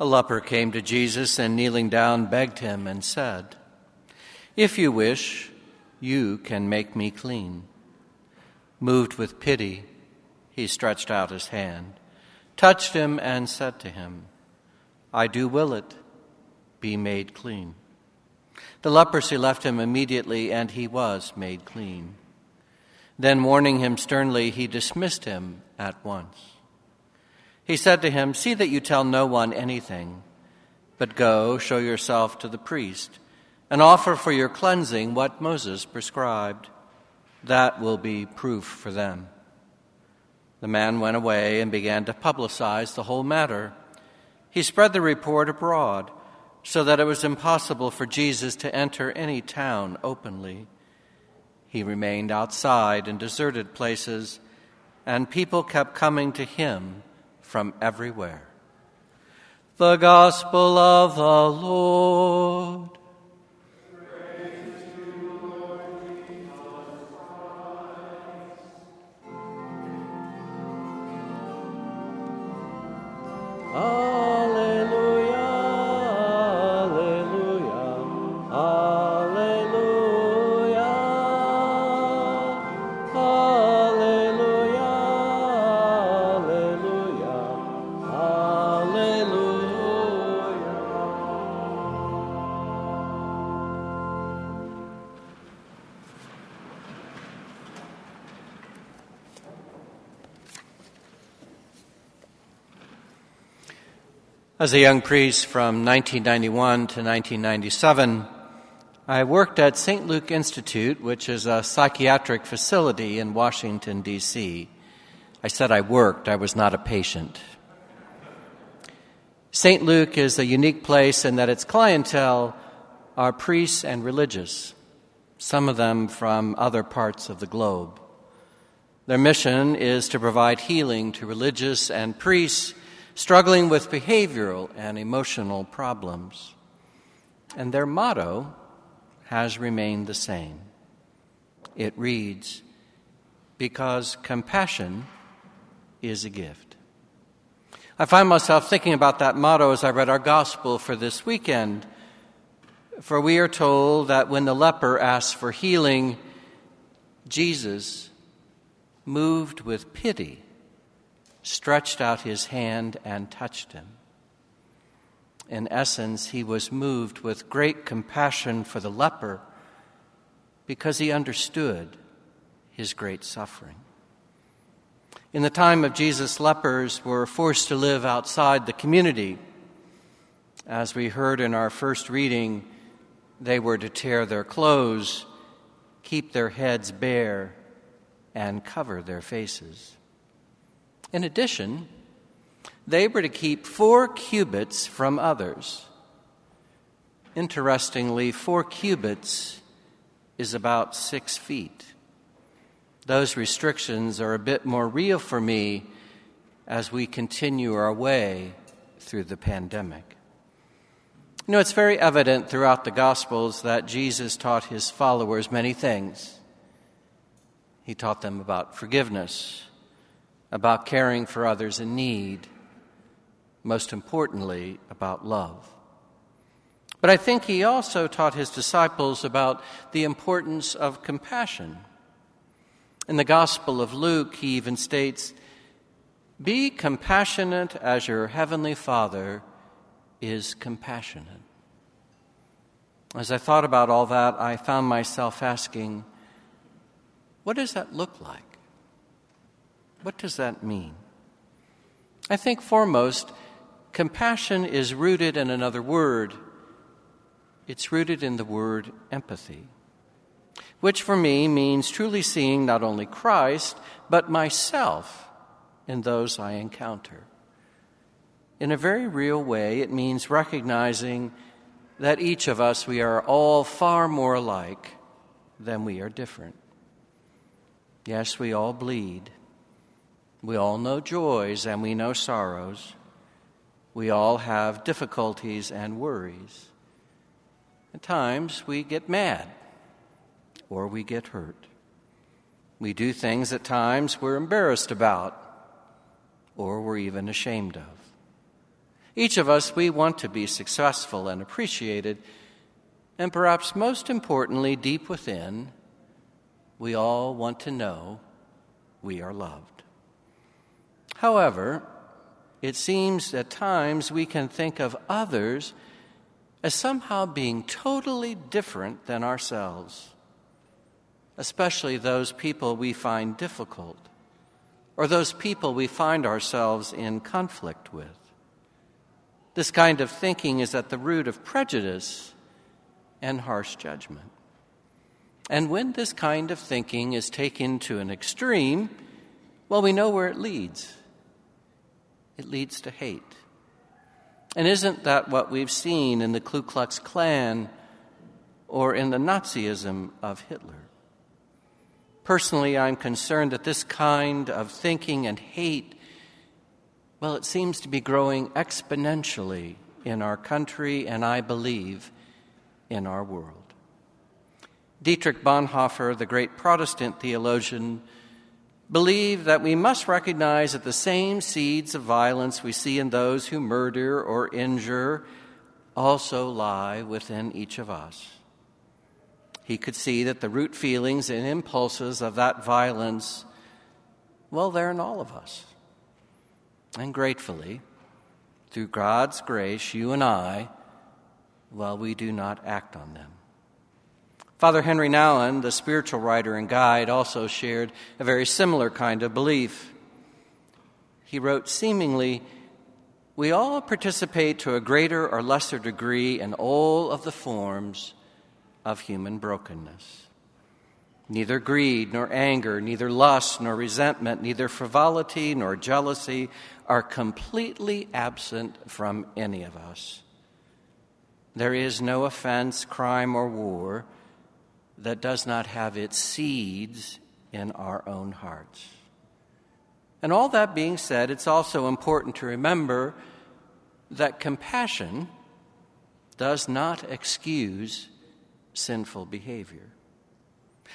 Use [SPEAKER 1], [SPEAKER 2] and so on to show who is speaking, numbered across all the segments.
[SPEAKER 1] A leper came to Jesus and kneeling down begged him and said, If you wish, you can make me clean. Moved with pity, he stretched out his hand, touched him, and said to him, I do will it, be made clean. The leprosy left him immediately, and he was made clean. Then, warning him sternly, he dismissed him at once. He said to him, See that you tell no one anything, but go, show yourself to the priest, and offer for your cleansing what Moses prescribed. That will be proof for them. The man went away and began to publicize the whole matter. He spread the report abroad so that it was impossible for Jesus to enter any town openly. He remained outside in deserted places, and people kept coming to him from everywhere. The Gospel of the Lord. As a young priest from 1991 to 1997, I worked at St. Luke Institute, which is a psychiatric facility in Washington, D.C. I said I worked, I was not a patient. St. Luke is a unique place in that its clientele are priests and religious, some of them from other parts of the globe. Their mission is to provide healing to religious and priests struggling with behavioral and emotional problems. And their motto has remained the same. It reads, Because compassion is a gift. I find myself thinking about that motto as I read our gospel for this weekend. For we are told that when the leper asked for healing, Jesus, moved with pity, stretched out his hand and touched him. In essence, he was moved with great compassion for the leper because he understood his great suffering. In the time of Jesus, lepers were forced to live outside the community. As we heard in our first reading, they were to tear their clothes, keep their heads bare, and cover their faces. In addition, they were to keep four cubits from others. Interestingly, four cubits is about six feet. Those restrictions are a bit more real for me as we continue our way through the pandemic. You know, it's very evident throughout the Gospels that Jesus taught his followers many things. He taught them about forgiveness, about caring for others in need, most importantly, about love. But I think he also taught his disciples about the importance of compassion. In the Gospel of Luke, he even states, Be compassionate as your heavenly Father is compassionate. As I thought about all that, I found myself asking, What does that look like? What does that mean? I think foremost, compassion is rooted in another word. It's rooted in the word empathy, which for me means truly seeing not only Christ, but myself in those I encounter. In a very real way, it means recognizing that each of us, we are all far more alike than we are different. Yes, we all bleed. We all know joys and we know sorrows. We all have difficulties and worries. At times we get mad or we get hurt. We do things at times we're embarrassed about or we're even ashamed of. Each of us, we want to be successful and appreciated, and perhaps most importantly, deep within, we all want to know we are loved. However, it seems at times we can think of others as somehow being totally different than ourselves, especially those people we find difficult or those people we find ourselves in conflict with. This kind of thinking is at the root of prejudice and harsh judgment. And when this kind of thinking is taken to an extreme, well, we know where it leads. It leads to hate. And isn't that what we've seen in the Ku Klux Klan or in the Nazism of Hitler? Personally, I'm concerned that this kind of thinking and hate, well, it seems to be growing exponentially in our country and I believe in our world. Dietrich Bonhoeffer, the great Protestant theologian, believed that we must recognize that the same seeds of violence we see in those who murder or injure also lie within each of us. He could see that the root feelings and impulses of that violence, well, they're in all of us. And gratefully, through God's grace, you and I, well, we do not act on them. Father Henry Nouwen, the spiritual writer and guide, also shared a very similar kind of belief. He wrote, seemingly, we all participate to a greater or lesser degree in all of the forms of human brokenness. Neither greed nor anger, neither lust nor resentment, neither frivolity nor jealousy are completely absent from any of us. There is no offense, crime, or war that does not have its seeds in our own hearts. And all that being said, it's also important to remember that compassion does not excuse sinful behavior,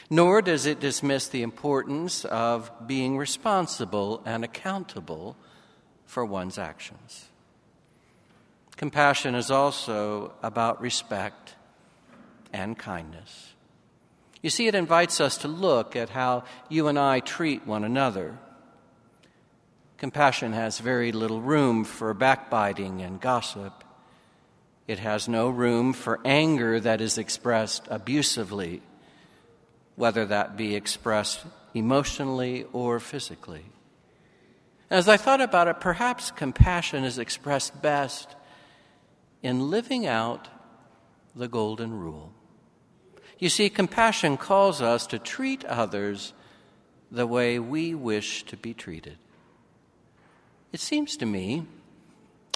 [SPEAKER 1] nor does it dismiss the importance of being responsible and accountable for one's actions. Compassion is also about respect and kindness. You see, it invites us to look at how you and I treat one another. Compassion has very little room for backbiting and gossip. It has no room for anger that is expressed abusively, whether that be expressed emotionally or physically. As I thought about it, perhaps compassion is expressed best in living out the Golden Rule. You see, compassion calls us to treat others the way we wish to be treated. It seems to me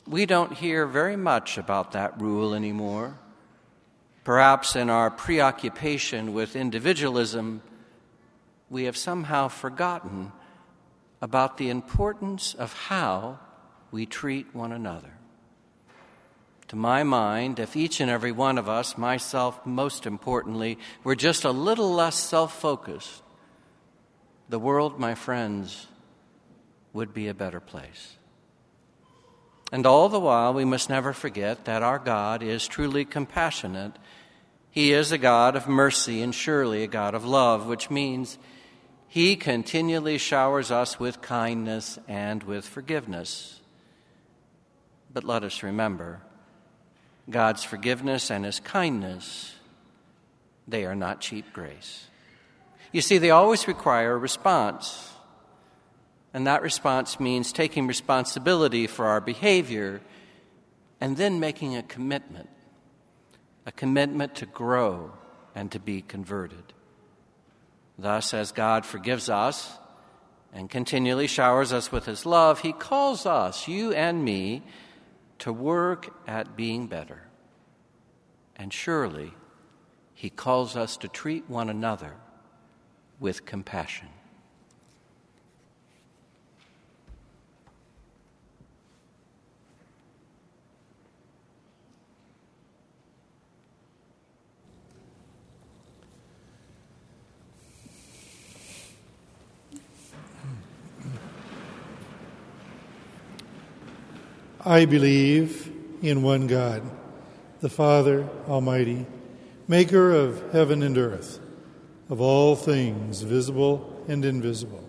[SPEAKER 1] we don't hear very much about that rule anymore. Perhaps in our preoccupation with individualism, we have somehow forgotten about the importance of how we treat one another. To my mind, if each and every one of us, myself most importantly, were just a little less self focused, the world, my friends, would be a better place. And all the while, we must never forget that our God is truly compassionate. He is a God of mercy and surely a God of love, which means He continually showers us with kindness and with forgiveness. But let us remember God's forgiveness and His kindness, they are not cheap grace. You see, they always require a response. And that response means taking responsibility for our behavior and then making a commitment a commitment to grow and to be converted. Thus, as God forgives us and continually showers us with His love, He calls us, you and me, to work at being better. and surely he calls us to treat one another with compassion.
[SPEAKER 2] I believe in one God, the Father Almighty, maker of heaven and earth, of all things visible and invisible.